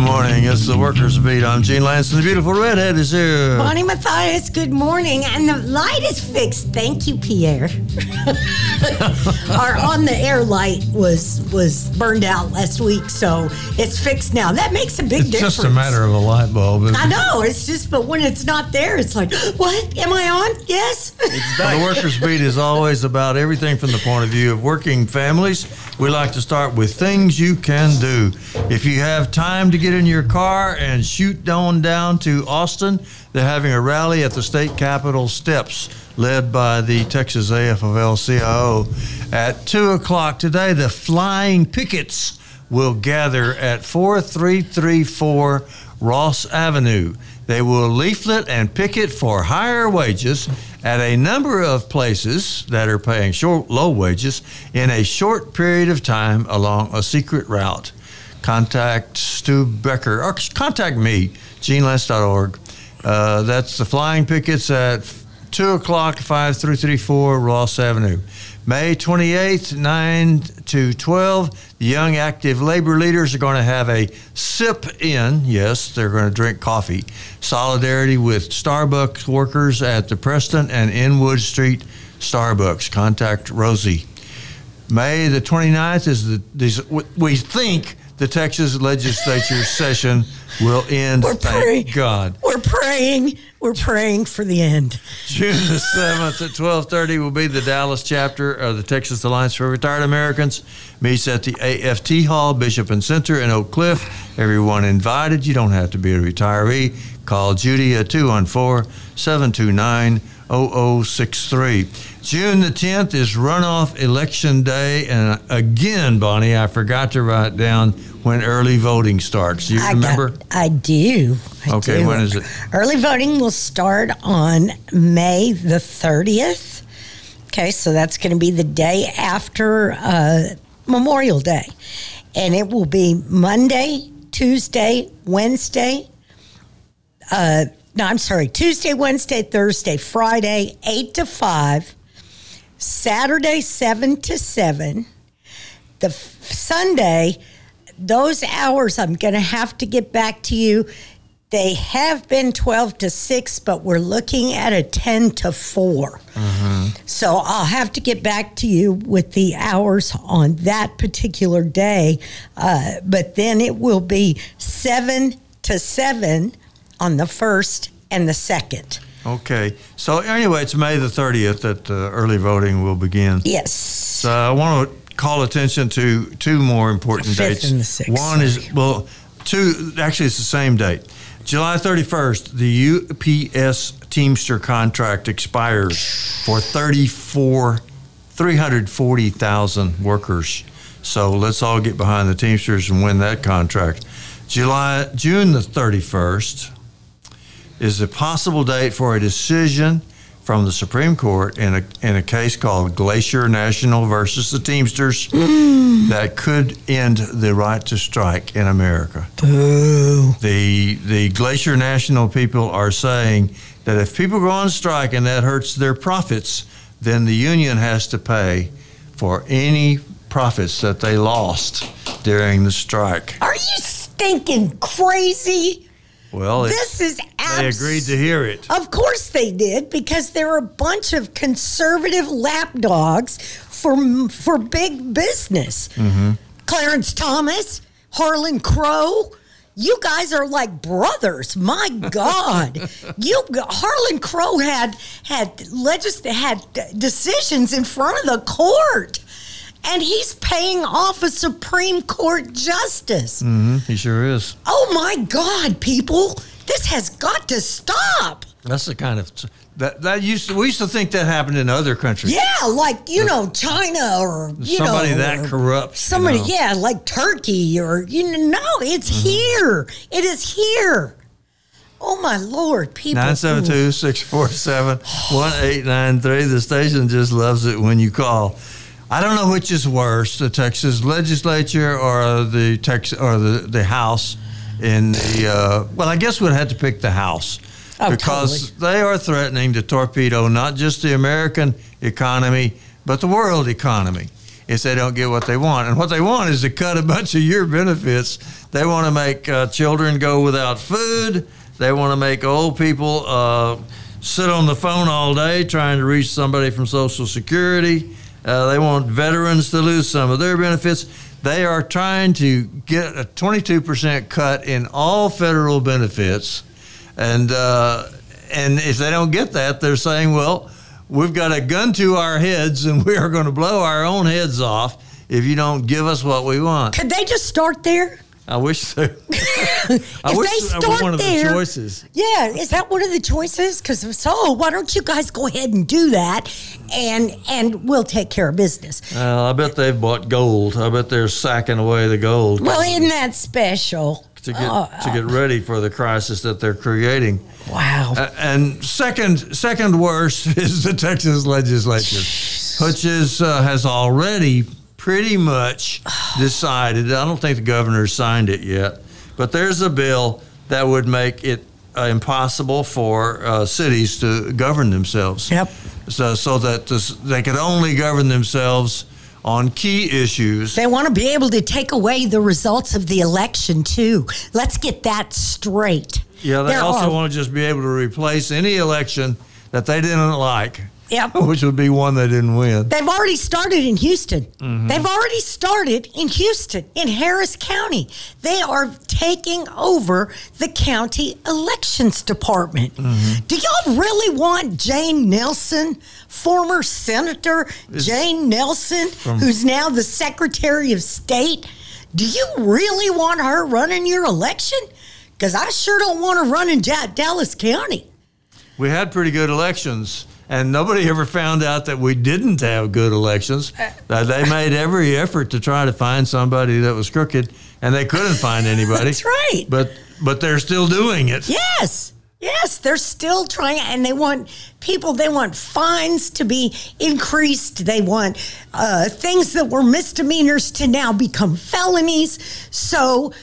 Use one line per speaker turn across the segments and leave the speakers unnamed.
morning. It's the Workers Beat. I'm Gene Lantz, and the beautiful redhead is here.
Bonnie Matthias, good morning. And the light is fixed. Thank you, Pierre. Our on the air light was was burned out last week, so it's fixed now. That makes a big
It's
difference.
just a matter of a light bulb.
I know. It's just, but when it's not there, it's like, what? Am I on? Yes.
Well, the Workers Beat is always about everything from the point of view of working families. We like to start with things you can do. If you have time to get in your car and shoot on down to Austin, they're having a rally at the state capitol steps led by the Texas AFL-CIO. At 2 o'clock today, the Flying Pickets will gather at 4334 Ross Avenue. They will leaflet and picket for higher wages at a number of places that are paying short, low wages in a short period of time along a secret route. Contact Stu Becker or contact me, geneless.org. Uh, that's the Flying Pickets at 2 o'clock, 5334 Ross Avenue. May 28th, 9 to 12, the young active labor leaders are going to have a sip in. Yes, they're going to drink coffee. Solidarity with Starbucks workers at the Preston and Inwood Street Starbucks. Contact Rosie. May the 29th is the, these, we think the Texas legislature session will end.
We're
thank
praying.
God.
We're praying. We're praying for the end.
June the seventh at twelve thirty will be the Dallas chapter of the Texas Alliance for Retired Americans. Meets at the AFT Hall, Bishop and Center in Oak Cliff. Everyone invited. You don't have to be a retiree. Call Judy at 214-729-0063. June the 10th is runoff election day. And again, Bonnie, I forgot to write down when early voting starts. Do you
I
remember?
Got, I do. I
Okay,
do.
when is it?
Early voting will start on May the 30th. Okay, so that's going to be the day after uh, Memorial Day. And it will be Monday, Tuesday, Wednesday. Uh, no, I'm sorry, Tuesday, Wednesday, Thursday, Friday, 8 to 5. Saturday, 7 to 7. The f- Sunday, those hours I'm going to have to get back to you. They have been 12 to 6, but we're looking at a 10 to 4. So I'll have to get back to you with the hours on that particular day. Uh, but then it will be 7 to 7 on the 1st and the 2nd.
Okay. So anyway, it's May the 30th that uh, early voting will begin.
Yes.
So I want to call attention to two more important
fifth
dates.
and the sixth,
One is well, two actually it's the same date. July 31st, the UPS Teamster contract expires for 34 340,000 workers. So let's all get behind the Teamsters and win that contract. July June the 31st is the possible date for a decision from the Supreme Court in a, in a case called Glacier National versus the Teamsters mm. that could end the right to strike in America.
Boo.
The, the Glacier National people are saying that if people go on strike and that hurts their profits, then the union has to pay for any profits that they lost during the strike.
Are you stinking crazy?
Well,
This is
they agreed to hear it.
Of course they did, because they're a bunch of conservative lapdogs for for big business.
Mm-hmm.
Clarence Thomas, Harlan Crow. You guys are like brothers. My God, you Harlan Crow had had legis had decisions in front of the court, and he's paying off a Supreme Court justice.
hmm he sure is.
Oh my God, people! This has got to stop.
That's the kind of that that used to, we used to think that happened in other countries.
Yeah, like you know, China or you
Somebody
know,
that
or
corrupt. you
Somebody,
know.
yeah, like Turkey or you know, no, it's here. It is here. Oh my lord, people!
972 647 1893. The station just loves it when you call. I don't know which is worse, the Texas legislature or the Tex or the, the House in the uh, well, I guess we'd have to pick the House.
Oh,
because they are threatening to torpedo not just the American economy, but the world economy. if they don't get what they want. And what they want is to cut a bunch of your benefits. They want to make uh, children go without food. They want to make old people uh, sit on the phone all day trying to reach somebody from Social Security. Uh, they want veterans to lose some of their benefits. They are trying to get a 22% cut in all federal benefits. And, uh, and if they don't get that, they're saying, well, we've got a gun to our heads and we are going to blow our own heads off if you don't give us what we want.
Could they just start there?
I wish so. I
if
wish
they
that were one of
there,
the choices.
Yeah, is that one of the choices? Because if so, why don't you guys go ahead and do that, and and we'll take care of business.
Well, I bet they've bought gold. I bet they're sacking away the gold
Well, isn't that special?
to get
Oh,
to get ready for the crisis that they're creating.
wow.
Uh, and second second worst is the Texas legislature, which is uh, has already pretty much decided. I don't think the governor signed it yet, but there's a bill that would make it uh, impossible for uh, cities to govern themselves.
Yep.
So so that this, they could only govern themselves on key issues.
They want to be able to take away the results of the election too. Let's get that straight.
Yeah, they
There
also
are-
want to just be able to replace any election that they didn't like,
Yep.
which would be one they didn't win.
They've already started in Houston.
Mm-hmm.
They've already started in Houston, in Harris County. They are taking over the county elections department.
Mm-hmm.
Do y'all really want Jane Nelson, former Senator Jane Nelson, who's now the Secretary of State? Do you really want her running your election? Because I sure don't want her running Dallas County.
We had pretty good elections, and nobody ever found out that we didn't have good elections. Uh, they made every effort to try to find somebody that was crooked, and they couldn't find anybody.
That's right.
But but they're still doing it.
Yes. Yes, they're still trying, and they want people. They want fines to be increased. They want uh, things that were misdemeanors to now become felonies. So,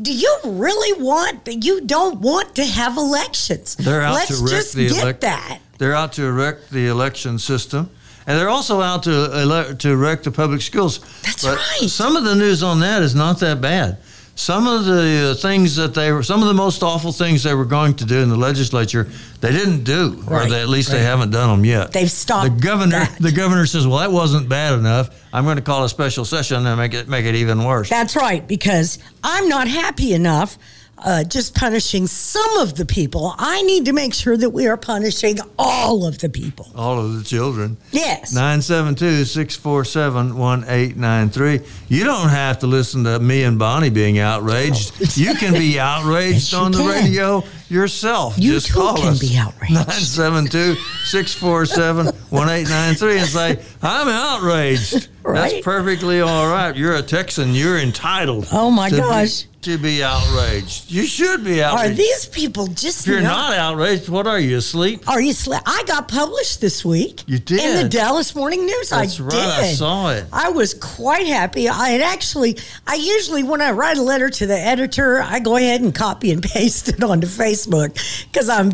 do you really want? That you don't want to have elections.
They're out
Let's
to wreck
just
the
get
elec-
that.
They're out to wreck the election system. And they're also out to ele- to wreck the public schools.
That's
But
right.
Some of the news on that is not that bad. Some of the uh, things that they were, some of the most awful things they were going to do in the legislature, they didn't do, or they, at least they haven't done them yet.
They've stopped
The governor,
that.
the governor says, "Well, that wasn't bad enough. I'm going to call a special session and make it make it even worse."
That's right, because I'm not happy enough uh, just punishing some of the people. I need to make sure that we are punishing all of the people.
All of the children.
Yes.
972 647 1893. You don't have to listen to me and Bonnie being outraged. You can be outraged
Yes,
on the
can.
radio yourself.
You
Just
too
call
can
us.
be outraged.
972 647 1893 and say, I'm outraged.
Right.
That's perfectly all right. You're a Texan. You're entitled.
Oh, my
to be-
gosh.
to be outraged. You should be outraged.
Are these people just
if you're
not?
not outraged, what are you, asleep?
Are you? Sli- I got published this week.
You did?
in the Dallas Morning News.
That's
I
right.
did.
I saw it.
I was quite happy. I had actually. I usually, when I write a letter to the editor, I go ahead and copy and paste it onto Facebook because I'm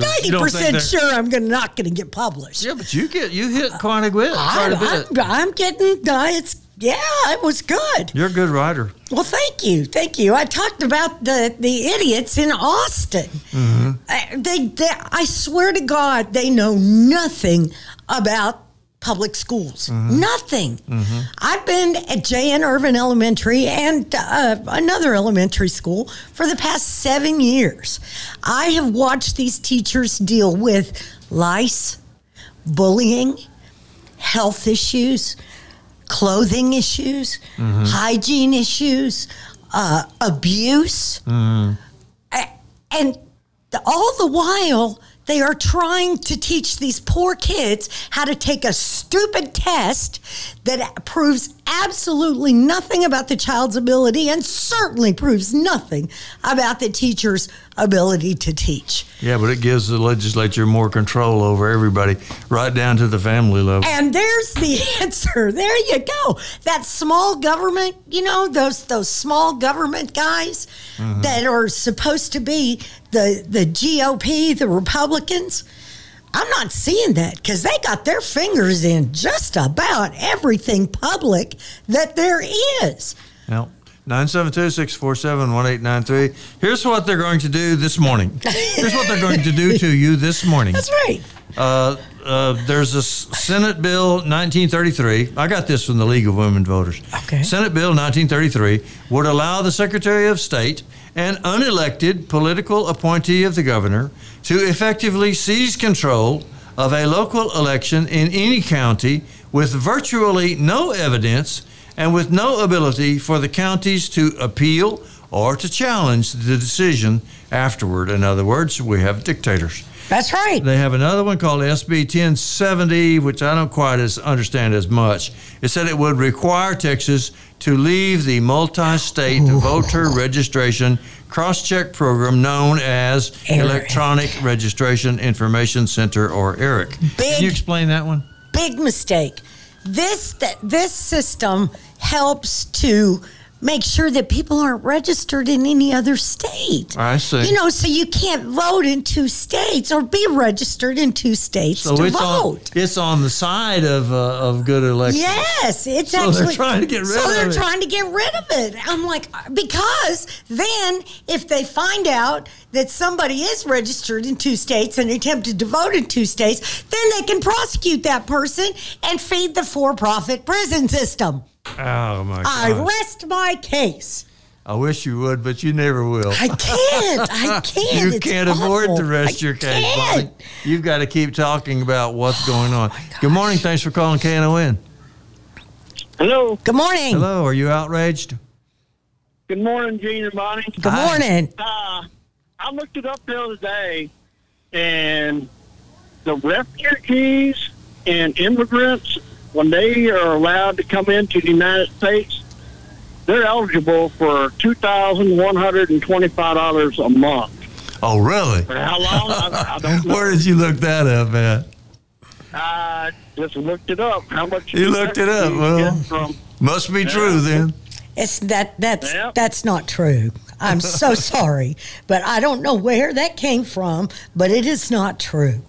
ninety
don't think
percent sure I'm gonna, not going to get published.
Yeah, but you get you hit quite a bit. Quite a
I,
bit.
I'm, I'm getting. Uh, it's yeah, it was good.
You're a good writer.
Well, thank you, thank you. I talked about the the idiots in Austin.
Mm-hmm.
I, they, they, I swear to God, they know nothing about public schools.
Mm-hmm.
Nothing. I've been at J.N. Ervin Elementary and uh, another elementary school for the past seven years. I have watched these teachers deal with lice, bullying, health issues, clothing issues, hygiene issues, uh, abuse. A- And all the while, they are trying to teach these poor kids how to take a stupid test that proves absolutely nothing about the child's ability and certainly proves nothing about the teacher's ability to teach.
Yeah, but it gives the legislature more control over everybody, right down to the family level.
And there's the answer. There you go. That small government, you know, those those small government guys mm-hmm. that are supposed to be the the GOP, the Republicans. I'm not seeing that because they got their fingers in just about everything public that there is.
Well, 972-647-1893. Here's what they're going to do this morning. Here's what they're going to do to you this morning.
That's right.
Uh, uh, there's a Senate Bill 1933. I got this from the League of Women Voters.
Okay.
Senate Bill 1933 would allow the Secretary of State, an unelected political appointee of the governor, to effectively seize control of a local election in any county with virtually no evidence and with no ability for the counties to appeal or to challenge the decision afterward. In other words, we have dictators.
That's right.
They have another one called SB 1070, which I don't quite as understand as much. It said it would require Texas to leave the multi-state voter registration cross-check program known as
ERIC.
Electronic Registration Information Center, or ERIC.
Big-
Can you explain that one?
Big mistake. This this system helps to make sure that people aren't registered in any other state.
I see.
You know, so you can't vote in two states or be registered in two states
So
to
it's on,
vote.
it's on the side of, uh, of good elections.
Yes, it's
So they're
actually
trying to get rid
so
of
they're trying to get rid of it. I'm like, because then if they find out that somebody is registered in two states and attempted to vote in two states, then they can prosecute that person and feed the for-profit prison system.
Oh, my God.
I rest my case.
I wish you would, but you never will.
I can't. I can't.
You
It's
can't afford
awful.
to rest
I
your case,
can't.
Bonnie. You've got to keep talking about what's going on.
Oh
Good morning. Thanks for calling KNON.
Hello.
Good morning.
Hello. Are you outraged?
Good morning, Gene and Bonnie.
Good
Hi.
morning.
Uh, I looked it up the other day, and the refugees and immigrants, when they are allowed to come into the United States, they're eligible for two thousand one hundred and twenty-five dollars a month.
Oh, really?
For how long? I, I don't know.
Where did you look that up at?
I just looked it up. How much
You looked it up, well.
from
Must be true then.
It's that that's
Yep.
that's not true. I'm so sorry, but I don't know where that came from, but it is not true.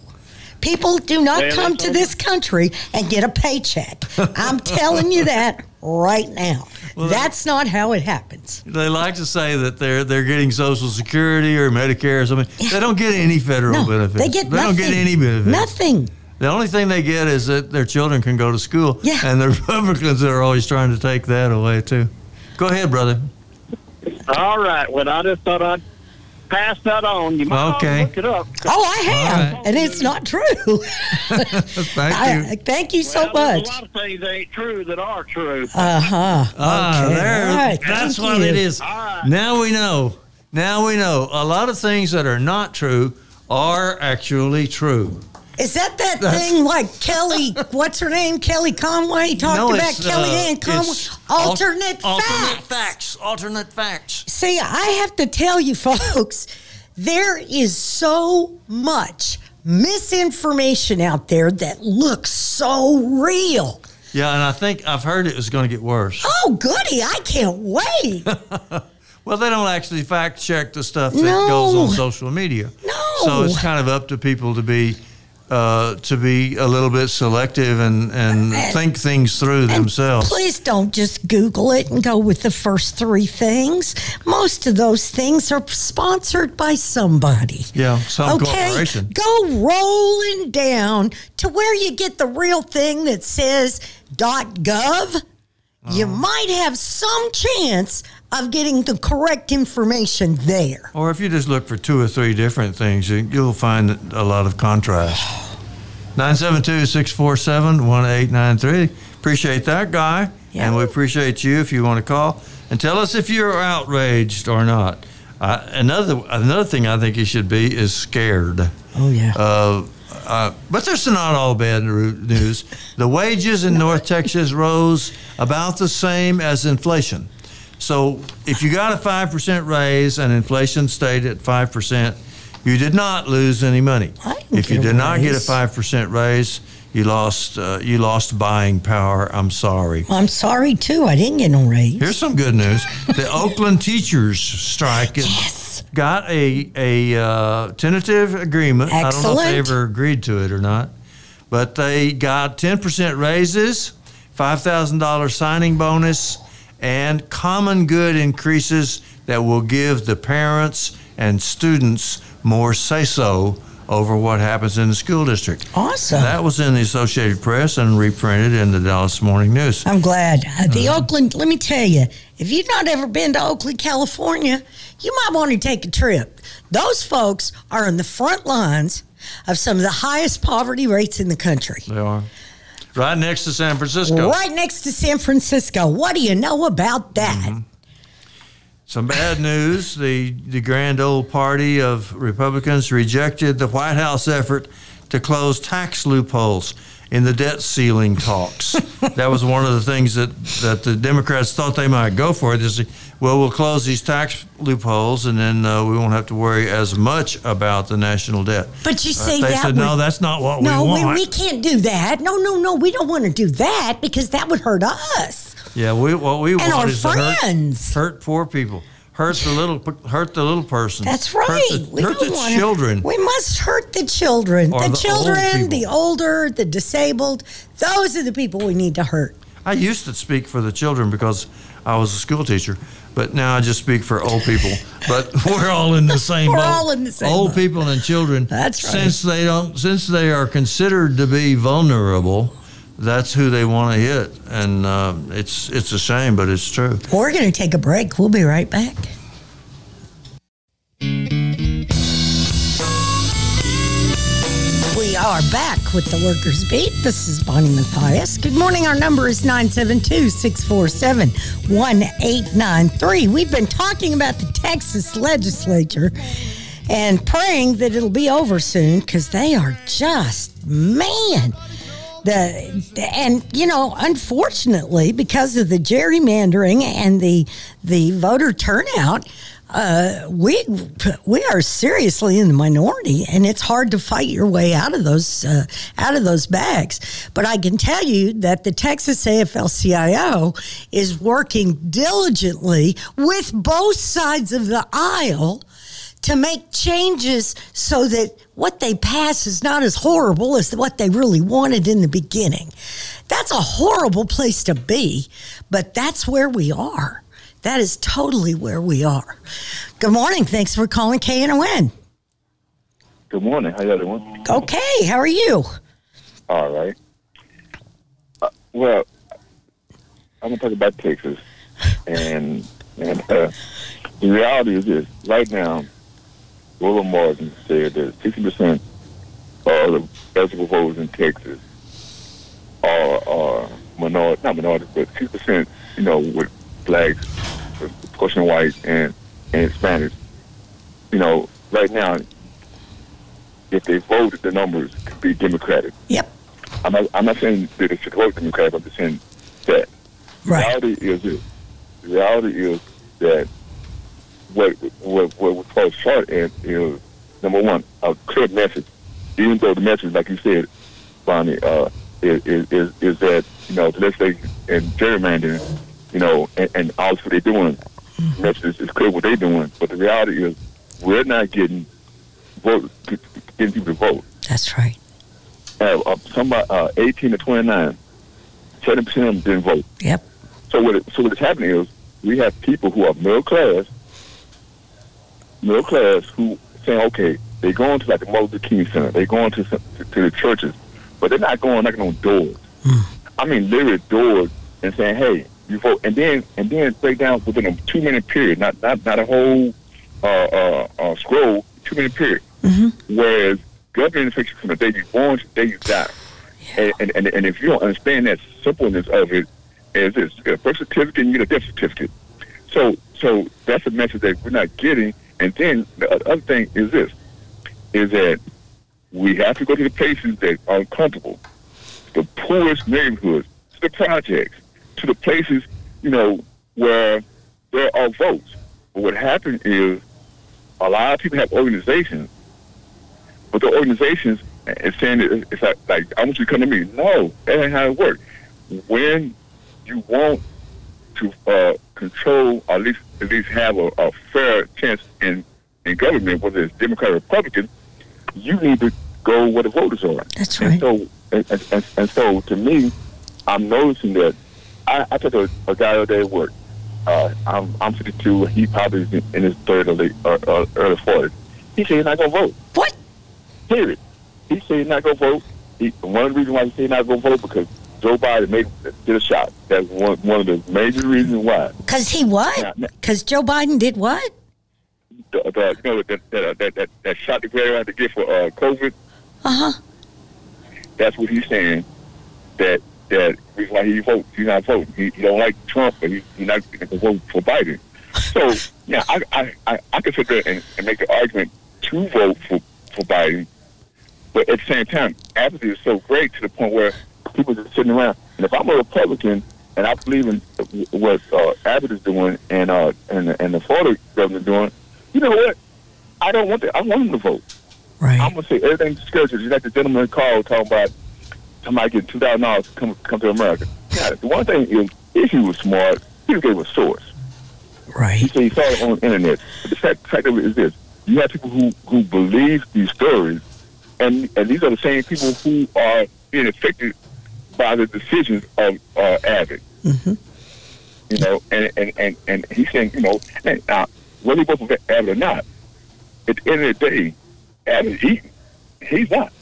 People do not
Well,
come to
over.
this country and get a paycheck. I'm telling you that right now. that's not how it happens.
They like to say that they're they're getting Social Security or Medicare or something. They don't get any federal
No,
benefits.
they get
They don't get
nothing.
any benefits.
Nothing.
The only thing they get is that their children can go to school.
Yeah.
And the Republicans are always trying to take that away too. Go ahead, brother.
All right. Well, I just thought I'd pass that on. You might
Okay.
look it up.
Oh, I have,
right.
and it's not true.
Thank you.
Thank you so
Well,
much.
A lot of things ain't true that are true.
Uh huh.
Ah,
okay.
there.
All right,
That's
thank
what
you.
it is.
All right.
Now we know. Now we know. A lot of things that are not true are actually true.
Is that that
That's-
thing like Kelly? What's her name? Kelly Conway talked
no,
about
it's,
Kelly
uh,
Ann Conway.
it's al-
Alternate
alternate
facts.
facts. Alternate facts.
See, I have to tell you, folks, there is so much misinformation out there that looks so real.
Yeah, and I think I've heard it was going to get worse.
Oh, goody! I can't wait.
Well, they don't actually fact check the stuff that
No.
goes on social media.
No.
So it's kind of up to people to be uh, to be a little bit selective and, and think things through themselves.
Please don't just Google it and go with the first three things. Most of those things are sponsored by somebody.
Yeah, some
okay,
corporation.
go rolling down to where you get the real thing that says .gov. You
Uh-huh.
might have some chance of getting the correct information there.
Or if you just look for two or three different things, you- you'll find a lot of contrast. 972 647 1893. Appreciate that guy.
Yeah.
And we appreciate you if you want to call and tell us if you're outraged or not. Uh, another another thing I think you should be is scared.
Oh yeah.
Uh, uh, but there's not all bad news. The wages in North Texas rose about the same as inflation. So if you got a 5% raise and inflation stayed at 5%, you did not lose any money. If you did not get a 5% raise, you lost uh, you lost buying power. I'm sorry.
I'm sorry too. I didn't get no raise.
Here's some good news. The Oakland teachers strike
yes.
got a a uh, tentative agreement. I don't know if they ever agreed to it or not, but they got ten percent raises, five thousand dollars signing bonus, and common good increases that will give the parents and students more say so over what happens in the school district.
Awesome.
That was in the Associated Press and reprinted in the Dallas Morning News.
I'm glad. Uh, the
Uh-huh.
Oakland, let me tell you, if you've not ever been to Oakland, California, you might want to take a trip. Those folks are on the front lines of some of the highest poverty rates in the country.
They are right next to San Francisco.
Right next to San Francisco. What do you know about that?
Mm-hmm. Some bad news. The, the grand old party of Republicans rejected the White House effort to close tax loopholes in the debt ceiling talks. that was one of the things that, that the Democrats thought they might go for. Well, we'll close these tax loopholes and then uh, we won't have to worry as much about the national debt.
But you
Uh,
say
they
that
said,
would-
no, that's not what
No,
we
we,
want.
we can't do that. No, no, no. We don't want to do that because that would hurt us.
Yeah, we what we want
our
is to hurt, hurt poor people, hurt the little hurt the little person.
That's
Hurt
right.
the,
we
hurt the children.
We must hurt the children. The,
the
children,
people.
the older, the disabled. Those are the people we need to hurt.
I used to speak for the children because I was a school teacher, but now I just speak for old people. But we're all in the same
We're
boat.
all in the same
Old
boat.
people and children.
That's right.
Since they don't, since they are considered to be vulnerable, that's who they want to hit, and uh, it's it's a shame, but it's true.
We're going to take a break. We'll be right back. Are back with the Workers Beat. This is Bonnie Matthias. Good morning. Our number is 972 647 1893. We've been talking about the Texas legislature and praying that it'll be over soon because they are just, man, the and you know unfortunately because of the gerrymandering and the the voter turnout uh, we we are seriously in the minority, and it's hard to fight your way out of those uh, out of those bags. But I can tell you that the Texas AFL-CIO is working diligently with both sides of the aisle to make changes so that what they pass is not as horrible as what they really wanted in the beginning. That's a horrible place to be, but that's where we are. That is totally where we are. Good morning. Thanks for calling KNON.
Good morning. How are y'all doing?
Okay, how are you?
All right. Uh, well, I'm gonna talk about Texas, and and uh, the reality is this: right now, Roland Martin said that 60 percent of the eligible voters in Texas are are minority, not minority, but 60 percent, you know, with blacks, portion white, and and Spanish. You know, right now, if they voted, the numbers could be Democratic.
Yep.
I'm not, I'm not saying that they should vote Democratic. I'm just saying that. The reality is this. The reality is that what what what what falls short in is number one a clear message. Even though the message, like you said, Bonnie, uh, is, is is that you know the legislation and gerrymandering, you know, and, and what they're doing. The message is, is clear what they're doing, but the reality is we're not getting vote getting people to vote
That's right.
uh, uh, somebody uh, 18 to 29, 70 percent of them didn't vote.
Yep.
So what it, so what is happening is we have people who are middle class, middle class who saying, okay, they're going to like the Martin Luther King Center, they're going to, some- to to the churches, but they're not going knocking on doors. I mean, literally doors and saying, hey, you vote, and then and then break down within a two minute period, not not not a whole uh, uh, uh, scroll, two minute period. Whereas government infection from the day you're born to the day you die. And, and, and, and if you don't understand that simpleness of it, is this you a birth certificate and you get a death certificate. So so that's a message that we're not getting. And then the other thing is this, is that we have to go to the places that are uncomfortable, the poorest neighborhoods, the projects, to the places, you know, where there are votes. But what happened is a lot of people have organizations, but the organizations is saying that it's like, like I want you to come to me. No, that ain't how it works. When you want to uh, control, or at least at least have a, a fair chance in in government, whether it's Democrat or Republican, you need to go where the voters are.
That's
And
right.
so, and, and, and, and so, to me, I'm noticing that I, I took a, a guy the other day at work. Uh, I'm, I'm 52. He probably is in, his third or late, or, or early 40s. He said he's not going to vote.
What?
Period. He said he's not going to vote. He, one of the reasons why he said he's not going to vote because Joe Biden made did a shot. That's one one of the major reasons why.
Because he what? Because Joe Biden did what?
The, the, you know that that, that that that shot the grad had to get for uh, COVID.
Uh huh.
That's what he's saying. That that reason why he votes. He's not voting. He, he don't like Trump, but he, he's not going to vote for Biden. So yeah, I I I, I can sit there and, and make the argument to vote for for Biden, but at the same time, apathy is so great to the point where people are just sitting around. And if I'm a Republican and I believe in what uh, Abbott is doing and uh and and the Florida governor doing, you know what? I don't want that. I want him to vote.
Right.
I'm gonna say everything's discouraged. Just like the gentleman called talking about somebody get two thousand dollars to come come to America. Yeah, the one thing is, if he was smart, he give a source. He
right.
said he saw it on the internet. But the fact, fact of it is this: you have people who who believe these stories, and and these are the same people who are being affected by the decisions of uh, Abbott.
Mhm.
You know, and and and and he's saying, you know, and, uh, whether he votes for Abbott or not, at the end of the day, Abbott's eating. He's not.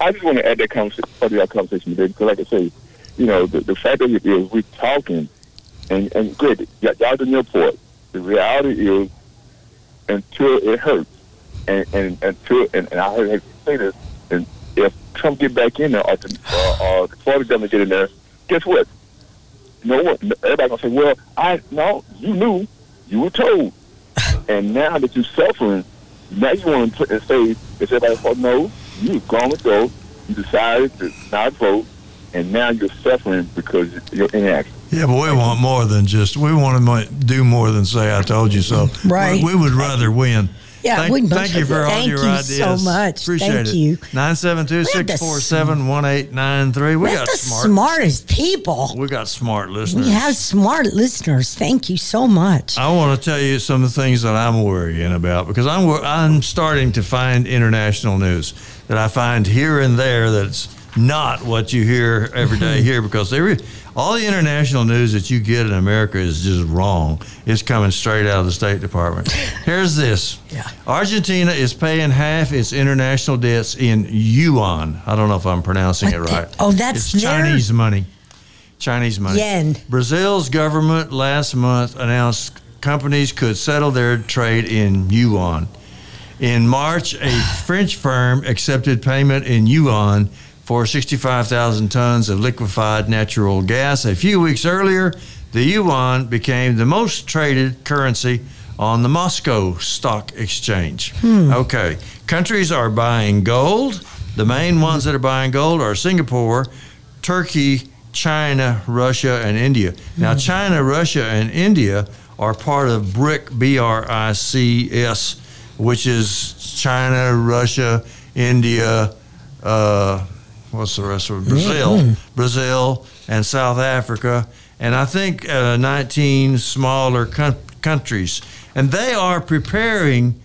I just want to add that conversation, part of our conversation today because, like I say, you know, the, the fact of it is we're talking, and and good, y'all done your part. The reality is, until it hurts, and and until and, and I heard him say this, and if Trump get back in there, or, the- or, or the Florida government get in there, guess what? No one, everybody gonna say, well, I no, you knew, you were told, and now that you're suffering, now you want to put and say, if everybody thought no, you gone to go, you decided to not vote, and now you're suffering because you're inaction.
Yeah, but we want more than just. We want to do more than say "I told you so."
Right.
We, we would rather win.
Yeah,
Thank,
we'd much
thank you for
rather-
all
thank
your
you
ideas.
so much.
Appreciate
Thank
it.
you.
972-647-1893. We
We're
got
the
smart.
smartest people.
We got smart listeners.
We have smart listeners. Thank you so much.
I want to tell you some of the things that I'm worrying about because I'm I'm starting to find international news that I find here and there that's not what you hear every day here because every all the international news that you get in America is just wrong. It's coming straight out of the State Department. Here's this.
Yeah.
Argentina is paying half its international debts in yuan. I don't know if I'm pronouncing it
What the-
right.
oh, that's
it's
their-
Chinese money. Chinese money.
Yen.
Brazil's government last month announced companies could settle their trade in yuan. In March, a French firm accepted payment in yuan for 65,000 tons of liquefied natural gas. A few weeks earlier, the yuan became the most traded currency on the Moscow Stock Exchange. Hmm. Okay, countries are buying gold. The main ones that are buying gold are Singapore, Turkey, China, Russia, and India. Hmm. Now, China, Russia, and India are part of BRIC, B R I C S, which is China, Russia, India, uh, what's the rest of it? Brazil, Brazil, and South Africa, and I think uh, 19 smaller coun- countries. And they are preparing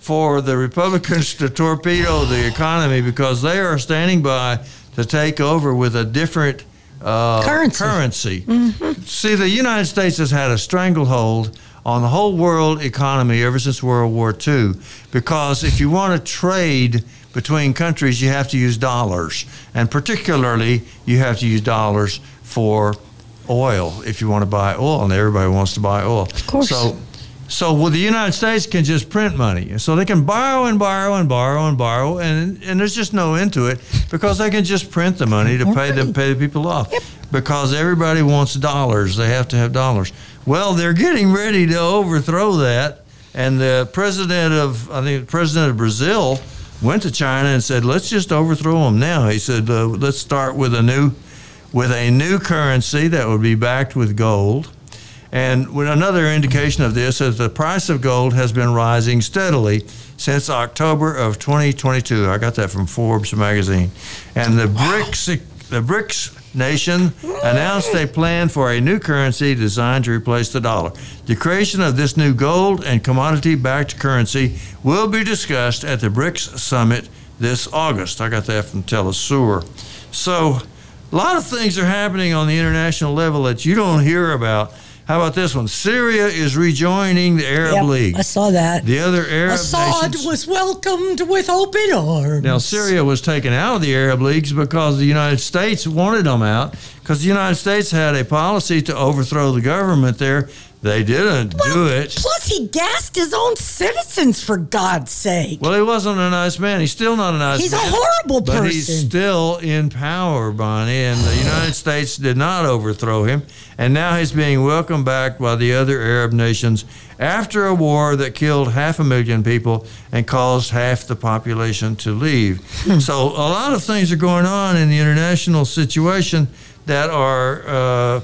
for the Republicans to torpedo the economy because they are standing by to take over with a different uh,
Currency.
currency. See, the United States has had a stranglehold on the whole world economy ever since World War II because if you want to trade between countries, you have to use dollars. And particularly, you have to use dollars for oil if you want to buy oil, and everybody wants to buy oil. Of
course.
So, so well, the United States can just print money, so they can borrow and borrow and borrow and borrow, and and there's just no end to it because they can just print the money to pay them pay the people off. Because everybody wants dollars, they have to have dollars. Well, they're getting ready to overthrow that, and the president of I think the president of Brazil went to China and said, "Let's just overthrow them now." He said, uh, "Let's start with a new." With a new currency that would be backed with gold, and with another indication of this is the price of gold has been rising steadily since October of 2022. I got that from Forbes magazine. And the BRICS, the BRICS nation announced a plan for a new currency designed to replace the dollar. The creation of this new gold and commodity backed currency will be discussed at the BRICS summit this August. I got that from Telesur. So, a lot of things are happening on the international level that you don't hear about. How about this one? Syria is rejoining the Arab
Yep,
League.
I saw that.
The other Arab
Assad
nations.
was welcomed with open arms.
Now, Syria was taken out of the Arab leagues because the United States wanted them out because the United States had a policy to overthrow the government there. They didn't do it.
Plus, he gassed his own citizens for God's sake.
Well, he wasn't a nice man. He's still not a nice
He's a
man.
horrible
But
person.
he's still in power, Bonnie, and the United States did not overthrow him. And now he's being welcomed back by the other Arab nations after a war that killed half a million people and caused half the population to leave.
Hmm.
So a lot of things are going on in the international situation that are uh,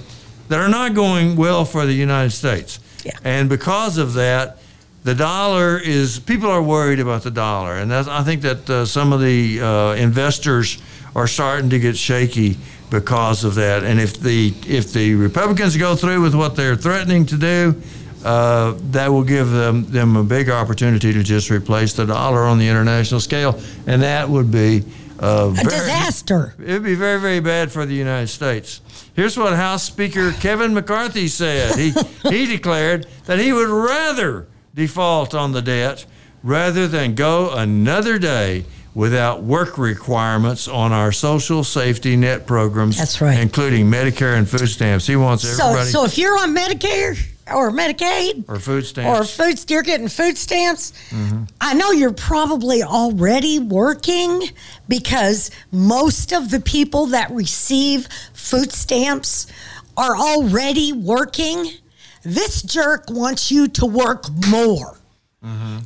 that are not going well for the United States.
Yeah.
And because of that, the dollar is people are worried about the dollar, and that's, I think that uh, some of the uh, investors are starting to get shaky because of that. And if the if the Republicans go through with what they're threatening to do, uh, that will give them them a big opportunity to just replace the dollar on the international scale, and that would be uh,
A
very,
disaster.
It'd be very, very bad for the United States. Here's what House Speaker Kevin McCarthy said. He he declared that he would rather default on the debt rather than go another day without work requirements on our social safety net programs.
That's right.
including Medicare and food stamps. He wants everybody.
So, so if you're on Medicare or Medicaid
or food stamps or
food, you're getting food stamps.
Mm-hmm.
I know you're probably already working because most of the people that receive food stamps are already working. This jerk wants you to work more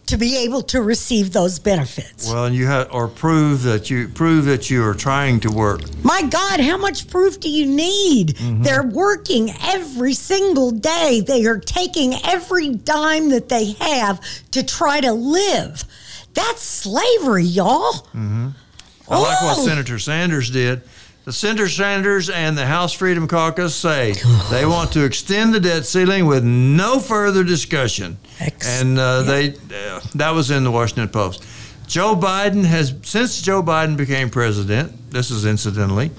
to be able to receive those benefits.
well, and you have or prove that you prove that you are trying to work.
My God, how much proof do you need?
Mm-hmm.
They're working every single day. They are taking every dime that they have to try to live. That's slavery, y'all.
I like what
Oh.
Senator Sanders did. The Senator Sanders and the House Freedom Caucus say they want to extend the debt ceiling with no further discussion.
Ex-
and uh, they uh, that was in the Washington Post. Joe Biden has since Joe Biden became president. This is incidentally,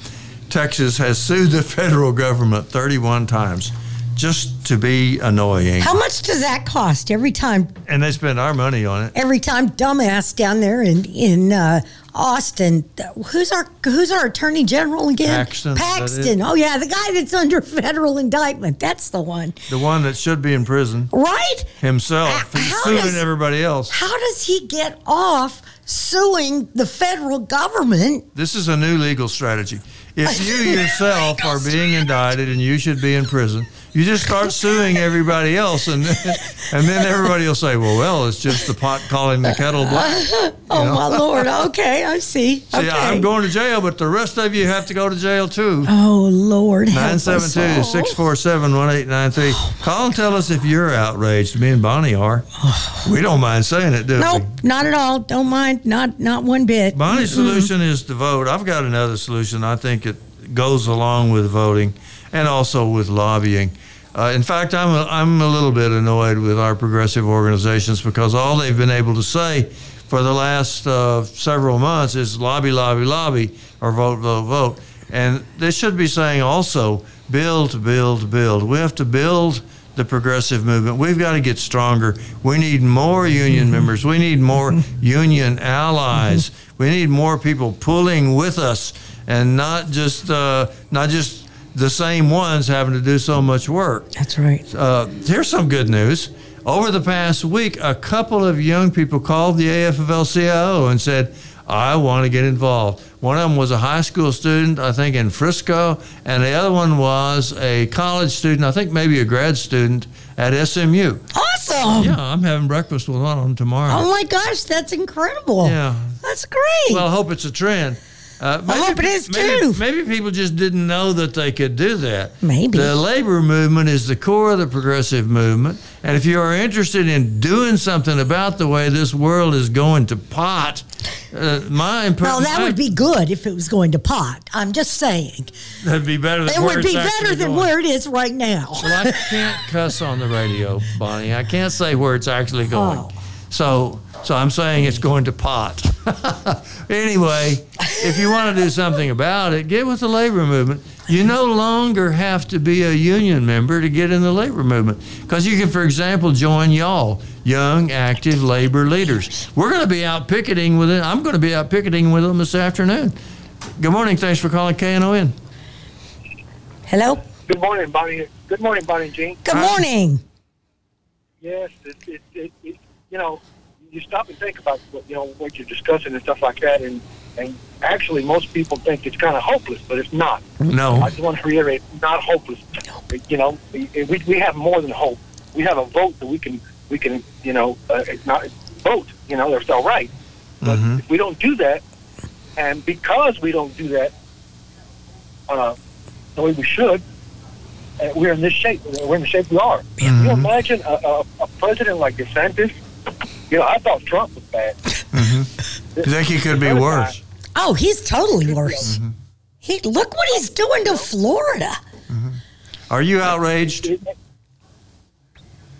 Texas has sued the federal government 31 times just to be annoying,
How much does that cost every time?
and they spend our money on it.
Every time, dumbass down there in in uh, Austin. Who's our Who's our Attorney General again?
Paxton, is that it?
Paxton. Oh yeah, the guy that's under federal indictment. That's the one,
The one that should be in prison
right?
himself.
Uh,
He's
how
suing
does-
everybody else.
How does he get off suing the federal government?
This is a new legal strategy. If you yourself are being indicted and you should be in prison, you just start suing everybody else, and then, and then everybody will say, "Well, well, it's just the pot calling the kettle black."
Oh my lord! Okay, I see.
See,
okay.
I'm going to jail, but the rest of you have to go to jail too.
Oh Lord, help us
972
all.
647 1893. Call and tell us if you're outraged. Me and Bonnie are. We don't mind saying it, do
Nope,
we?
not at all. Don't mind. Not not one bit.
Bonnie's solution is to vote. I've got another solution. I think it goes along with voting and also with lobbying. Uh, in fact, I'm a, I'm a little bit annoyed with our progressive organizations because all they've been able to say for the last uh, several months is lobby, lobby, lobby, or vote, vote, vote. And they should be saying also build, build, build. We have to build the progressive movement. We've got to get stronger. We need more union members. We need more union allies. We need more people pulling with us, and not just uh, not just the same ones having to do so much work.
That's right.
Uh, here's some good news. Over the past week, a couple of young people called the AFL-CIO and said, "I want to get involved." One of them was a high school student, I think, in Frisco, and the other one was a college student, I think, maybe a grad student at SMU.
Awesome.
Yeah, I'm having breakfast with one of them tomorrow.
Oh my gosh, that's incredible.
Yeah.
That's great.
Well, I hope it's a trend. Uh,
I hope it is
maybe,
too.
Maybe people just didn't know that they could do that.
Maybe.
The labor movement is the core of the progressive movement. And if you are interested in doing something about the way this world is going to pot, uh, my impression.
Well, that would be good if it was going to pot. I'm just saying.
That'd be better than
It would be better than
going.
where it is right now.
Well, I can't cuss on the radio, Bonnie. I can't say where it's actually going.
Oh.
So, so I'm saying it's going to pot. anyway, if you want to do something about it, get with the labor movement. You no longer have to be a union member to get in the labor movement because you can, for example, join y'all, young, active labor leaders. We're going to be out picketing with it. I'm going to be out picketing with them this afternoon. Good morning. Thanks for calling KNON.
Hello.
Good morning, Bonnie. Good morning, Bonnie Gene.
Good
Hi.
morning.
Yes, it, it, it, it, you know, you stop and think about what you know what you're discussing and stuff like that, and and actually most people think it's kind of hopeless, but it's not.
No.
I just want to reiterate, not hopeless. You know, we, we have more than hope. We have a vote that we can we can you know uh, not vote. You know, that's all right. But
Mhm.
if we don't do that, and because we don't do that uh, the way we should, uh, we're in this shape. We're in the shape we are. Can you imagine a, a, a president like DeSantis? You know, I thought Trump was bad.
You think he could be
Other
worse?
Oh, he's totally worse. He look what he's doing to Florida.
Are you outraged?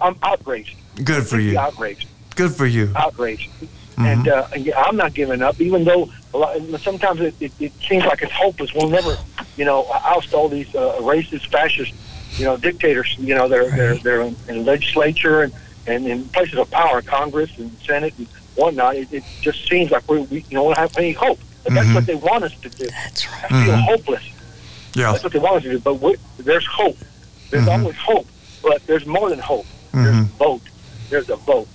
I'm outraged.
Good for you.
Outraged.
Good for you.
outraged. And uh, yeah, I'm not giving up, even though a lot, sometimes it, it, it seems like it's hopeless. We'll never, you know, oust all these uh, racist, fascist, you know, dictators. You know, they're they're they're in, in legislature and, and in places of power, Congress and Senate and whatnot. It, it just seems like we, we don't have any hope. But that's what they want us to do.
That's right.
I feel hopeless.
Yeah.
That's what they want us to do. But we, there's hope. There's always hope. But there's more than hope. There's a vote. There's a vote.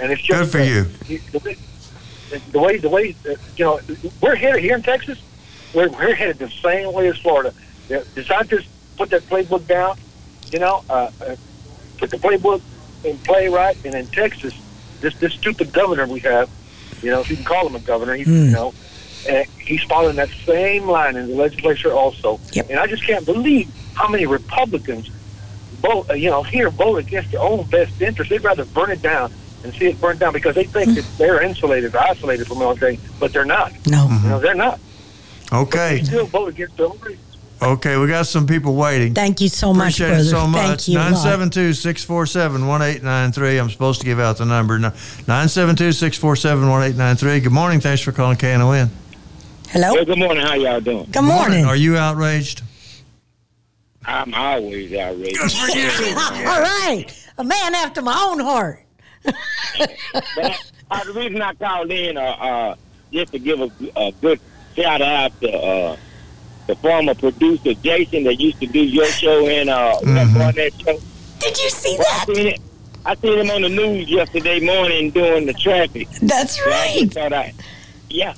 And it's just
Good for you.
The way, the way, the way uh, you know, we're here here in Texas. We're, we're headed the same way as Florida. DeSantis put that playbook down. You know, uh, uh, put the playbook in play right. And in Texas, this this stupid governor we have, you know, if you can call him a governor, he, you know, uh, he's following that same line in the legislature also.
Yep.
And I just can't believe how many Republicans vote, uh, you know, here vote against their own best interest. They'd rather burn it down and see it burned down because they think that they're insulated or isolated from everything, but they're not.
No.
You know, they're not.
Okay.
They still vote against their own reasons.
Okay. We got some people waiting.
Thank you so much,
Appreciate
brother.
it so much.
Thank you. a
972 647 1893. I'm supposed to give out the number. 972 647 1893. Good morning. Thanks for calling KNON.
Hello.
Well, good morning. How y'all doing?
Good morning.
Are you outraged?
I'm always outraged.
All right. A man after my own heart.
but uh, the reason I called in, uh, uh, just to give a, a good shout out to uh, the former producer Jason that used to do your show and uh,
Mhm.
that show.
Did you see
I
that?
seen it. I seen him on the news yesterday morning doing the traffic.
That's
So I
right.
thought I, yeah.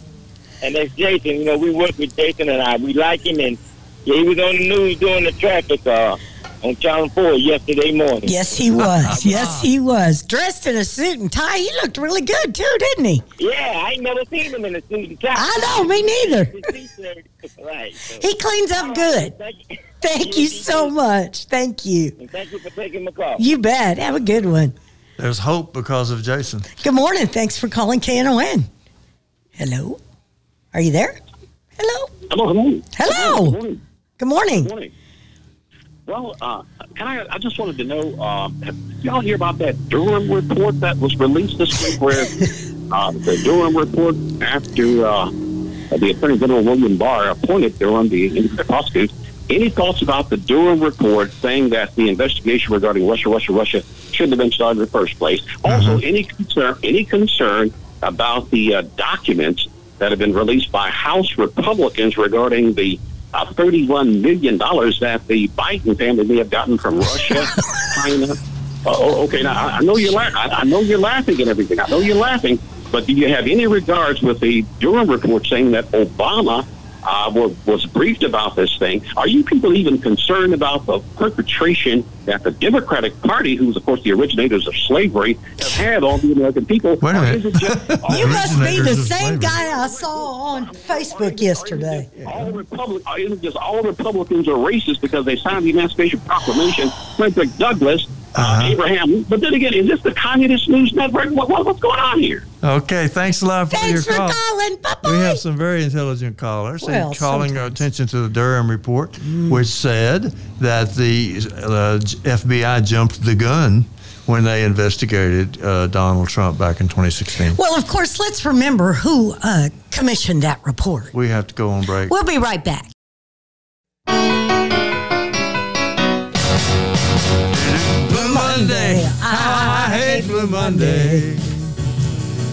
And that's Jason. You know, we work with Jason and I. We like him, and yeah, he was on the news doing the traffic uh, on Channel Four yesterday morning.
Yes, he was. Yes, he was. Dressed in a suit and tie. He looked really good, too, didn't he?
Yeah, I ain't never seen him in a suit and tie.
I know, me neither.
right.
He cleans up oh, good.
Thank you.
So much. Thank you.
And thank you for taking my call.
You bet. Have a good one.
There's hope because of Jason.
Good morning. Thanks for calling KNON. Hello. Are you there? Hello.
Hello, hello.
Hello.
Good morning.
Good morning.
Good morning. Well, uh, can I? I just wanted to know. Um, have y'all hear about that Durham report that was released this week, where uh, the Durham report after uh, the Attorney General William Barr appointed Durham the independent prosecutor. Any thoughts about the Durham report saying that the investigation regarding Russia, Russia, Russia shouldn't have been started in the first place? Also, any concern, any concern about the uh, documents that have been released by House Republicans regarding the uh, $31 million that the Biden family may have gotten from Russia, China. Oh, okay. Now I know you're la- I I know you're laughing and everything. I know you're laughing, but do you have any regards with the Durham report saying that Obama uh, was, was briefed about this thing. Are you people even concerned about the perpetration that the Democratic Party, who's of course the originators of slavery, have had on the American people?
Wait a minute.
is it just
You must be the same
slavery.
guy I saw on Facebook yesterday.
all Republic, uh, isn't just all Republicans are racist because they signed the Emancipation Proclamation. Frederick Douglass, uh,
Uh-huh.
Abraham. But then again, is this the Communist News Network? What, what, what's going on here?
Okay, thanks a lot for
Thanks
your
for
call.
calling. Bye bye.
We have some very intelligent callers and
Well,
calling our attention to the Durham report, which said that the uh, FBI jumped the gun when they investigated uh, Donald Trump back in 2016.
Well, of course, let's remember who uh, commissioned that report.
We have to go on break.
We'll be right back.
Blue Monday, I hate Blue Monday.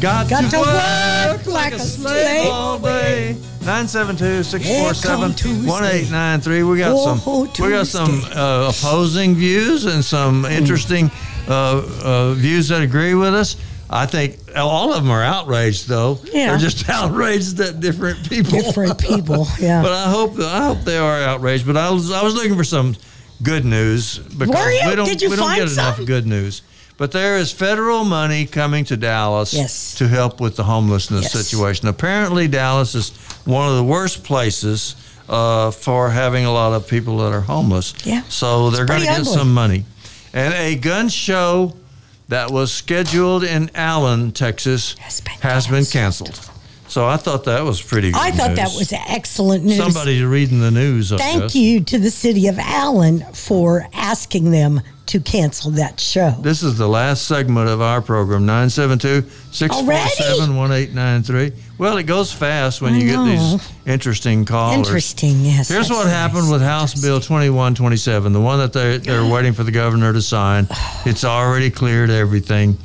Got,
Got
to,
to
work,
work
like a slave all day. 972-647-1893. We got
Oh,
some we got some uh, opposing views and some interesting uh, uh, views that agree with us. I think all of them are outraged though.
Yeah.
They're just outraged at different people.
Different people, yeah.
but I hope I hope they are outraged. But I was I was looking for some good news because
Were you?
we don't
Did you
we don't get enough good news. But there is federal money coming to Dallas
Yes.
to help with the homelessness
Yes.
situation. Apparently, Dallas is one of the worst places uh, for having a lot of people that are homeless.
Yeah.
So they're going to get some money. And a gun show that was scheduled in Allen, Texas,
Has been
has been
canceled.
canceled. So I thought that was pretty good
I thought that was excellent news.
Somebody's reading the news.
Thank you to the city of Allen for asking them to cancel that show.
This is the last segment of our program, 972-647-1893. Well, it goes fast when
I
you get these interesting callers.
Interesting, yes.
Here's what happened
nice.
with House Bill 2127, the one that they're, they're waiting for the governor to sign. It's already cleared everything.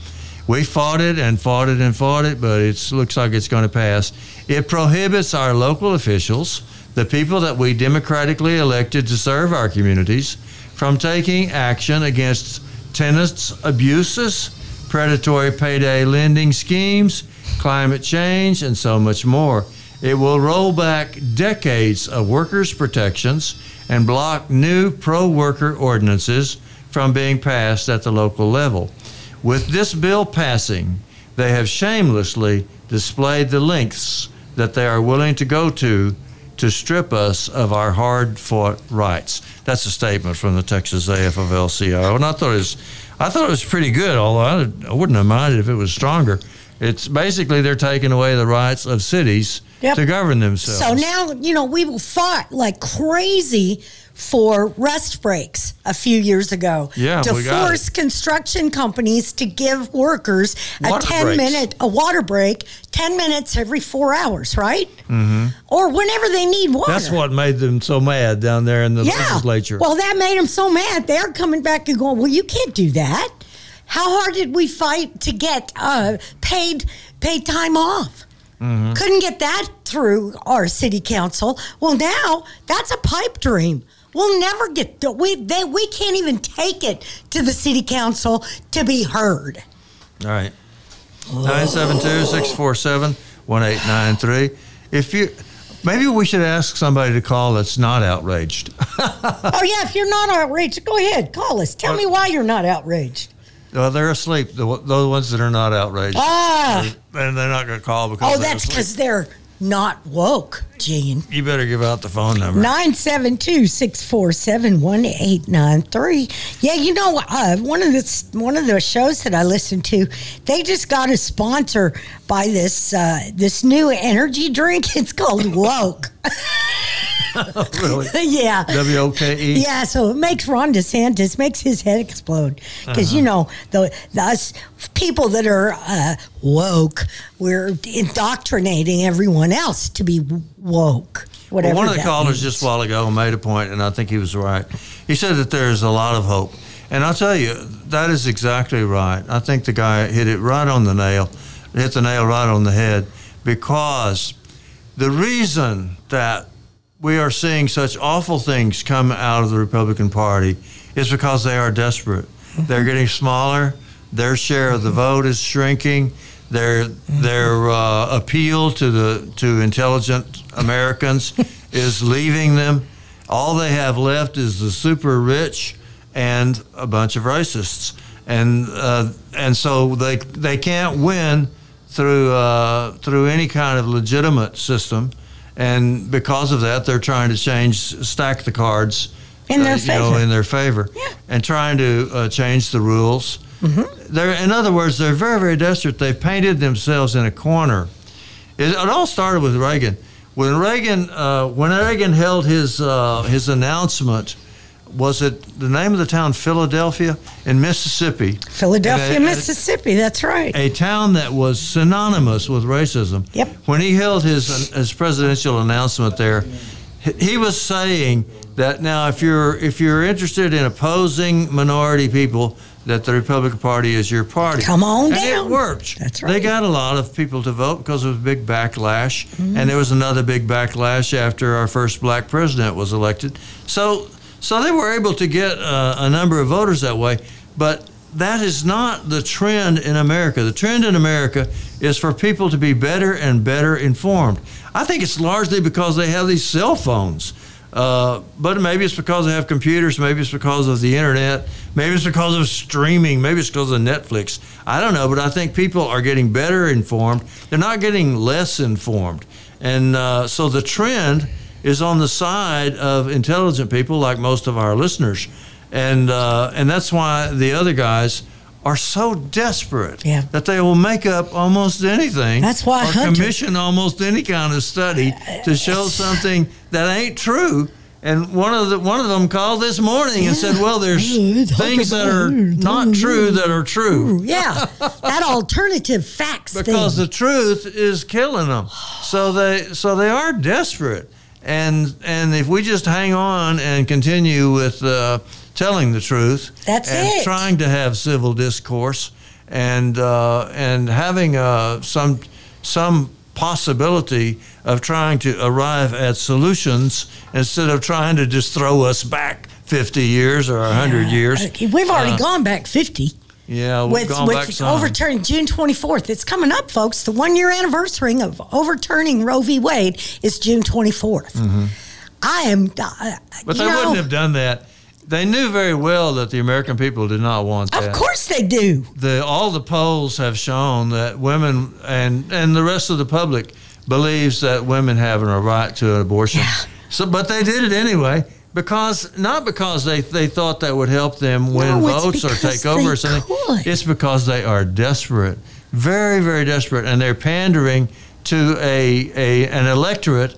We fought it and fought it and fought it, but it looks like it's going to pass. It prohibits our local officials, the people that we democratically elected to serve our communities, from taking action against tenants' abuses, predatory payday lending schemes, climate change, and so much more. It will roll back decades of workers' protections and block new pro worker ordinances from being passed at the local level. With this bill passing, they have shamelessly displayed the lengths that they are willing to go to to strip us of our hard fought rights. That's a statement from the Texas AFL CIO. And I thought it was, I thought it was pretty good, although I, I wouldn't have minded if it was stronger. It's basically they're taking away the rights of cities
Yep.
to govern themselves.
So now, you know, we will fight like crazy for rest breaks a few years ago
Yeah,
to force construction companies to give workers a 10
breaks.
minute a water break 10 minutes every 4 hours right mm-hmm. or whenever they need water
That's what made them so mad down there in the
yeah
legislature.
well that made them so mad they're coming back and going well you can't do that how hard did we fight to get uh, paid paid time off
Mm-hmm.
couldn't get that through our city council. Well, now that's a pipe dream. We'll never get the, we they we can't even take it to the city council to be heard.
All right. 972-647-1893. If you maybe we should ask somebody to call that's not outraged.
oh yeah, if you're not outraged, go ahead, call us. Tell me why you're not outraged.
well, they're asleep. The, the ones that are not outraged.
Ah,
and they're not going to call because
oh, that's because they're not woke, Gene.
You better give out the phone number.
972-647-1893. Yeah, you know, uh, one of the one of the shows that I listened to, they just got a sponsor by this uh, this new energy drink. It's called Woke.
really?
yeah.
W O K E.
Yeah, so it makes Ron DeSantis makes his head explode because you know the, the us people that are uh, woke, we're indoctrinating everyone else to be woke. Whatever.
Well, one of the callers
means.
just a while ago made a point, and I think he was right. He said that there's a lot of hope. And I'll tell you, that is exactly right. I think the guy hit it right on the nail, hit the nail right on the head, because the reason that we are seeing such awful things come out of the Republican Party is because they are desperate. They're getting smaller. Their share of the vote is shrinking. Their their uh, appeal to the to intelligent Americans is leaving them. All they have left is the super rich and a bunch of racists, and uh, and so they they can't win through uh, through any kind of legitimate system, and because of that, they're trying to change stack the cards
In their
uh, you know,
favor.
in their favor,
Yeah.
and trying to uh, change the rules. They're, in other words, they're very, very desperate. They've painted themselves in a corner. It, it all started with Reagan. When Reagan, uh, when Reagan held his uh, his announcement, was it the name of the town Philadelphia in Mississippi?
Philadelphia,
and-
Mississippi. That's right.
a town that was synonymous with racism.
Yep.
When he held his his presidential announcement there, he- was saying that now if you're if you're interested in opposing minority people, that the Republican Party is your party.
Come on
and
down.
It worked.
That's right.
They got a lot of people to vote because of a big backlash,
Mm-hmm.
and there was another big backlash after our first black president was elected. So, so they were able to get uh, a number of voters that way, but that is not the trend in America. The trend in America is for people to be better and better informed. I think it's largely because they have these cell phones. Uh, but maybe it's because they have computers. Maybe it's because of the internet. Maybe it's because of streaming. Maybe it's because of Netflix. I don't know, but I think people are getting better informed. They're not getting less informed. And uh, so the trend is on the side of intelligent people, like most of our listeners. And, uh, and that's why the other guys are so desperate
Yeah.
that they will make up almost anything.
That's why
or
Hunter-
commission almost any kind of study to show something that ain't true. And one of the one of them called this morning and said, "Well, there's
Yeah,
things that are not true that are true
Yeah, that alternative facts
because
thing.
the truth is killing them. So they so they are desperate, and and if we just hang on and continue with uh, telling the truth,
That's
and
it.
trying to have civil discourse, and uh, and having uh, some some possibility of trying to arrive at solutions instead of trying to just throw us back 50 years or 100 years.
Uh, We've already
Uh,
gone back 50
Yeah, we've
with,
gone back
overturning June 24th. It's coming up, folks. The one year anniversary of overturning Roe v. Wade is June 24th. I am. Uh,
Mm-hmm. But they
know,
wouldn't have done that. They knew very well that the American people did not want that.
Of course they do.
The, all the polls have shown that women and, and the rest of the public believes that women have a right to an abortion.
Yeah.
So, but they did it anyway because not because they, they thought that would help them win
No,
votes or take over or something.
could.
It's because they are desperate, very very desperate, and they're pandering to a, a an electorate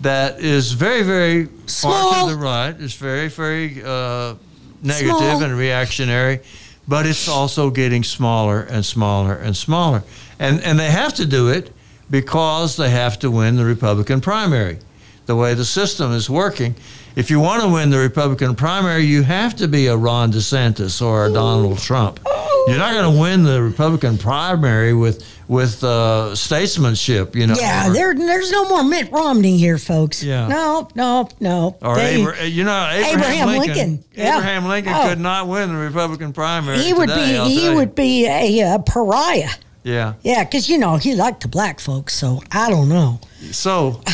that is very very far to the right. It's very very uh, negative
Small.
and reactionary, but it's also getting smaller and smaller and smaller, and and they have to do it because they have to win the Republican primary. The way the system is working, if you want to win the Republican primary, you have to be a Ron DeSantis or a Donald Trump. You're not going to win the Republican primary with with uh, statesmanship, you know.
Yeah,
or-
there, there's no more Mitt Romney here, folks.
Yeah.
No, no, no.
Or
They-
Abra- you know, Abraham,
Abraham
Lincoln.
Lincoln, yeah.
Abraham Lincoln
Oh.
could not win the Republican primary.
he would
today,
be
I'll
he would be a uh, pariah.
Yeah.
Yeah, because you know he liked the black folks, so I don't know.
So,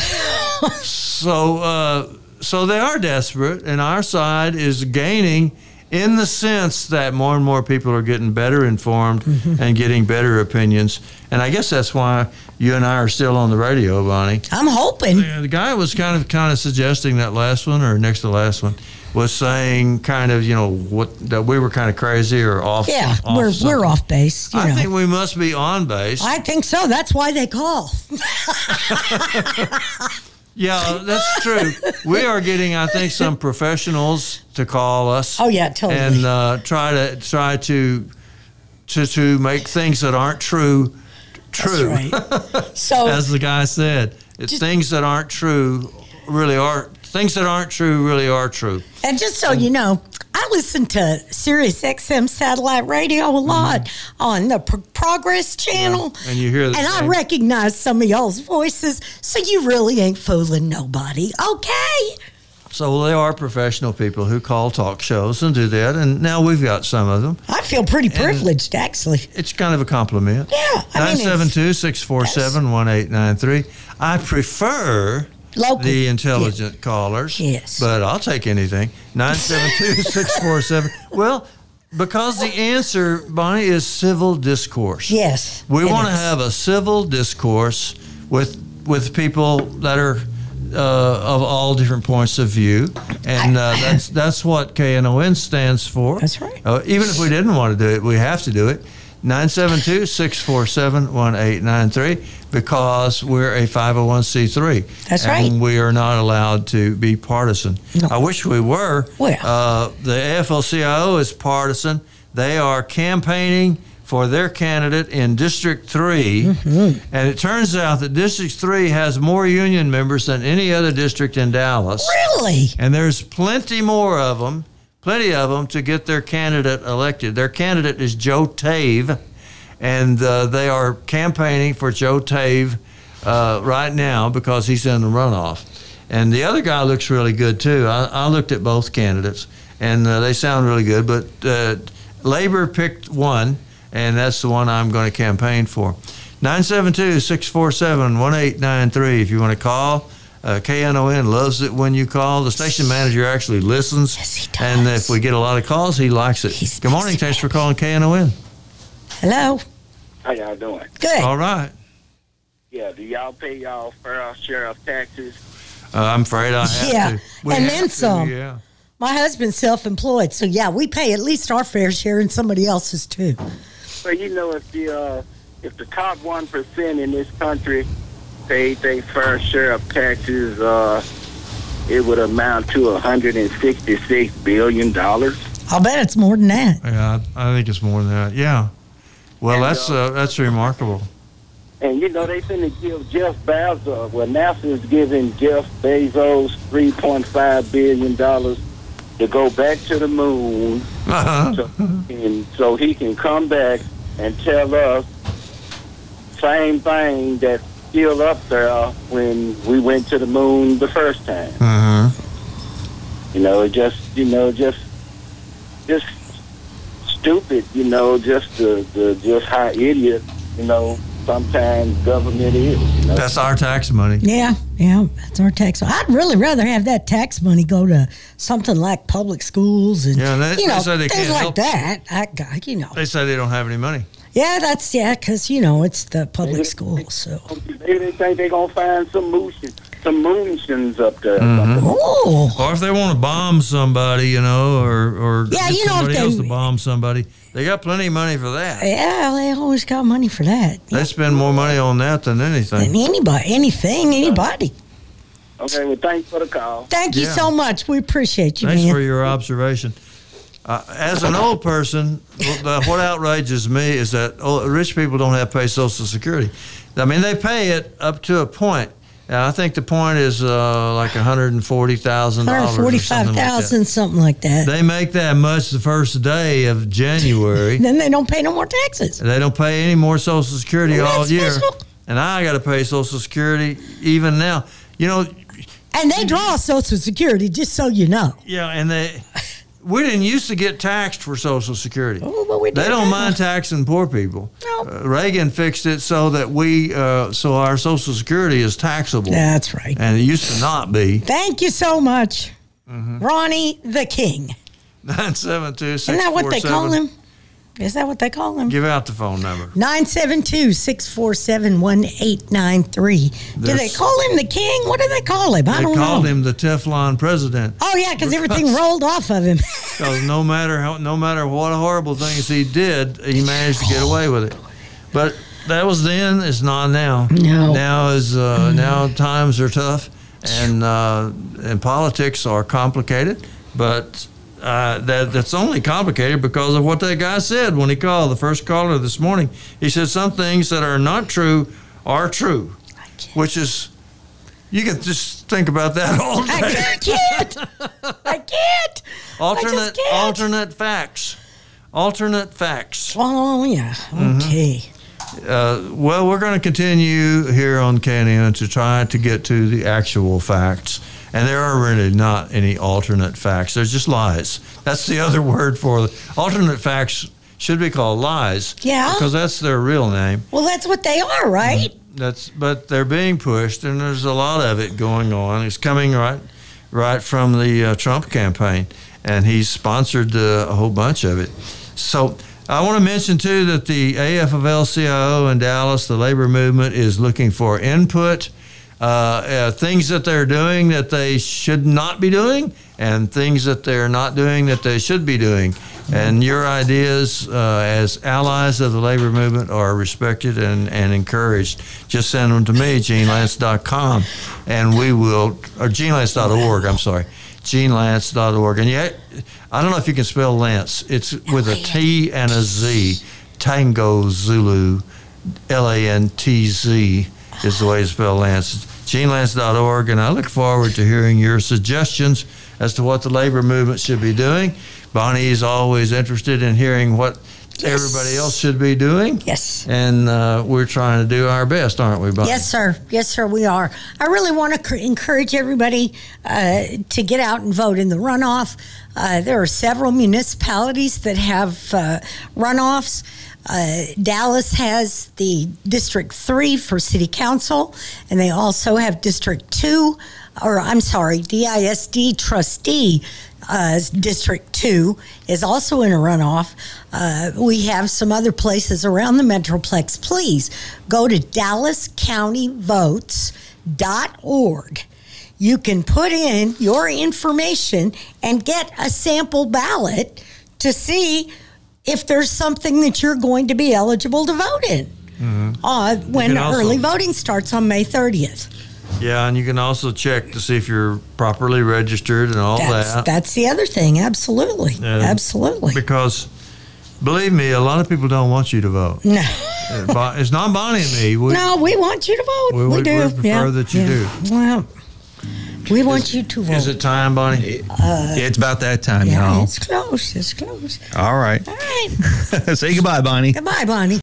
so, uh, so they are desperate, and our side is gaining in the sense that more and more people are getting better informed
Mm-hmm.
and getting better opinions. And I guess that's why you and I are still on the radio, Bonnie.
I'm hoping.
Yeah, the guy was kind of kind of suggesting that last one or next to the last one was saying kind of you know what that we were kind of crazy or off. Base.
Yeah,
off
we're
something.
we're off base. You
I
know.
think we must be on base.
I think so. That's why they call.
yeah, that's true. we are getting, I think, some professionals to call us.
Oh, yeah, totally.
And uh, try to try to to to make things that aren't true true.
That's right. So
As the guy said, it's things that aren't true really are things that aren't true really are true.
And just so you know, I listen to Sirius XM satellite radio a lot on the Pro- Progress channel.
Mm-hmm. And you hear
And I recognize some of y'all's voices, so you really ain't fooling nobody. Okay.
So they are professional people who call talk shows and do that, and now we've got some of them.
I feel pretty privileged, actually.
It's kind of a compliment.
Yeah, I
972 647 1893. I prefer
Local.
the intelligent callers.
Yes.
But I'll take anything. 972 647. Well, because the answer, Bonnie, is civil discourse.
Yes.
We want to have a civil discourse with with people that are uh, of all different points of view, and uh, that's that's what KNON stands for.
That's right.
Uh, even if we didn't want to do it, we have to do it. 972-647-1893 because we're a 501c3.
That's
and
right.
we are not allowed to be partisan.
No.
I wish we were.
Well.
Uh, the AFL-CIO is partisan. They are campaigning for their candidate in District 3.
Mm-hmm.
And it turns out that District 3 has more union members than any other district in Dallas.
Really?
And there's plenty more of them, plenty of them to get their candidate elected. Their candidate is Joe Tave, and uh, they are campaigning for Joe Tave uh, right now because he's in the runoff. And the other guy looks really good too. I, I looked at both candidates, and uh, they sound really good. But uh, Labor picked one, and that's the one I'm going to campaign for. 972 647 1893 if you want to call. Uh, KNON loves it when you call. The station manager actually listens.
Yes, he
And if we get a lot of calls, he likes it.
He's
Good morning. Thanks for calling KNON.
Hello.
How y'all doing?
Good.
All right.
Yeah, do y'all pay y'all fair share of taxes?
Uh, I'm afraid I have
Yeah,
to. We
and
have
then
to,
some.
Yeah.
My husband's self-employed, so yeah, we pay at least our fair share and somebody else's too.
Well, you know, if the uh, if the top one percent in this country paid their fair share of taxes, uh, it would amount to 166 billion dollars.
I'll bet it's more than that.
Yeah, I I think it's more than that. Yeah. Well,
And,
that's
uh,
uh, that's remarkable.
And you know, they finna give Jeff Bezos. Well, NASA is giving Jeff Bezos 3.5 billion dollars to go back to the moon, so, and so he can come back and tell us same thing that's still up there when we went to the moon the first time.
uh-huh.
You know, it just you know just just stupid. You know, just the, the just how idiot you know sometimes government is. You know?
That's our tax money.
Yeah, yeah, that's our tax. I'd really rather have that tax money go to something like public schools and
Yeah, they-
you know
they they
things
can't
like
help-
that. I, you know,
They say they don't have any money.
Yeah, that's yeah, because you know it's the public schools. So,
Maybe they think they're gonna find some motion, some moonshins up there.
Mm-hmm.
oh,
Or if they want to bomb somebody, you know, or or
Yeah,
get
you know, if
somebody
they-
else to bomb somebody, they got plenty of money for that.
yeah, they always got money for that.
They spend more money on that than
And
anything.
anybody, anything, anybody.
Okay, well, thanks for the call.
Thank you
Yeah.
so much. We appreciate you,
Thanks
man.
for your observation. Uh, as an old person, what outrages me is that rich people don't have to pay Social Security. I mean, they pay it up to a point. And I think the point is uh, like one hundred and forty thousand dollars.
Forty-five thousand, something like that.
They make that much the first day of January.
then they don't pay no more taxes.
They don't pay any more Social Security
Isn't
all year.
special?
And I got to pay Social Security even now. You know,
And they draw Social Security, just so you know.
yeah, and they we didn't used to get taxed for Social Security.
Oh, but we did.
They
do
don't mind taxing poor people.
No.
Uh, Reagan fixed it so that we uh, so our Social Security is taxable,
That's right.
and it used to not be.
Thank you so much,
Mm-hmm.
Ronnie the King.
Nine seven two six
Isn't that what they call him? Is that what they call him?
Give out the phone number.
972 647 1893. Do they call him the king? What do they call him? I
They
don't
called him the Teflon president.
Oh, yeah, because everything rolled off of him.
Because no matter how, no matter what horrible things he did, he managed to get away with it. But that was then. It's not now.
No.
Now is uh, now times are tough, and uh, and politics are complicated. But uh, that that's only complicated because of what that guy said when he called the first caller this morning. He said some things that are not true are true, which is. You can just think about that all day.
I can't. I can't.
Alternate
can't.
alternate facts. Alternate facts.
Oh, yeah.
Mm-hmm.
Okay.
Uh, well, we're going to continue here on KNON to try to get to the actual facts. And there are really not any alternate facts. There's just lies. That's the other word for the alternate facts should be called lies.
Yeah.
Because that's their real name.
Well, that's what they are, right?
that's but they're being pushed, and there's a lot of it going on. It's coming right, right from the uh, Trump campaign, and he's sponsored uh, a whole bunch of it. So I want to mention too that the AF AFL-CIO in Dallas, the labor movement, is looking for input. Uh, things that they're doing that they should not be doing, and things that they're not doing that they should be doing. And your ideas uh, as allies of the labor movement are respected and, and encouraged. Just send them to me, genelantz.com, and we will, or genelantz.org, I'm sorry, genelantz.org. And yet, I don't know if you can spell Lantz. It's with a T and a Z, Tango Zulu, L A N T Z is the way to spell Lantz. GeneLantz.org, and I look forward to hearing your suggestions as to what the labor movement should be doing. Bonnie is always interested in hearing what everybody else should be doing.
Yes.
And uh, we're trying to do our best, aren't we, Bonnie?
Yes, sir. Yes, sir, we are. I really want to encourage everybody uh, to get out and vote in the runoff. Uh, there are several municipalities that have uh, runoffs. Uh, Dallas has the District 3 for City Council, and they also have District 2, or I'm sorry, DISD trustee. Uh, District 2 is also in a runoff. Uh, we have some other places around the Metroplex. Please go to DallasCountyVotes.org. You can put in your information and get a sample ballot to see if there's something that you're going to be eligible to vote in. Uh, when
also-
early voting starts on May 30th.
Yeah, and you can also check to see if you're properly registered and all
That's,
that.
that's the other thing. Absolutely.
Yeah.
Absolutely.
Because, believe me, a lot of people don't want you to vote.
No.
It's not Bonnie and me. We,
No, we want you to vote.
We-
We,
we-
do.
we prefer
yeah,
that you
yeah.
do.
Well, we want you to vote.
Is it time, Bonnie?
Uh, it's about that time,
yeah,
y'all.
it's close. It's close.
All right.
All right.
Say goodbye, Bonnie.
Goodbye, Bonnie.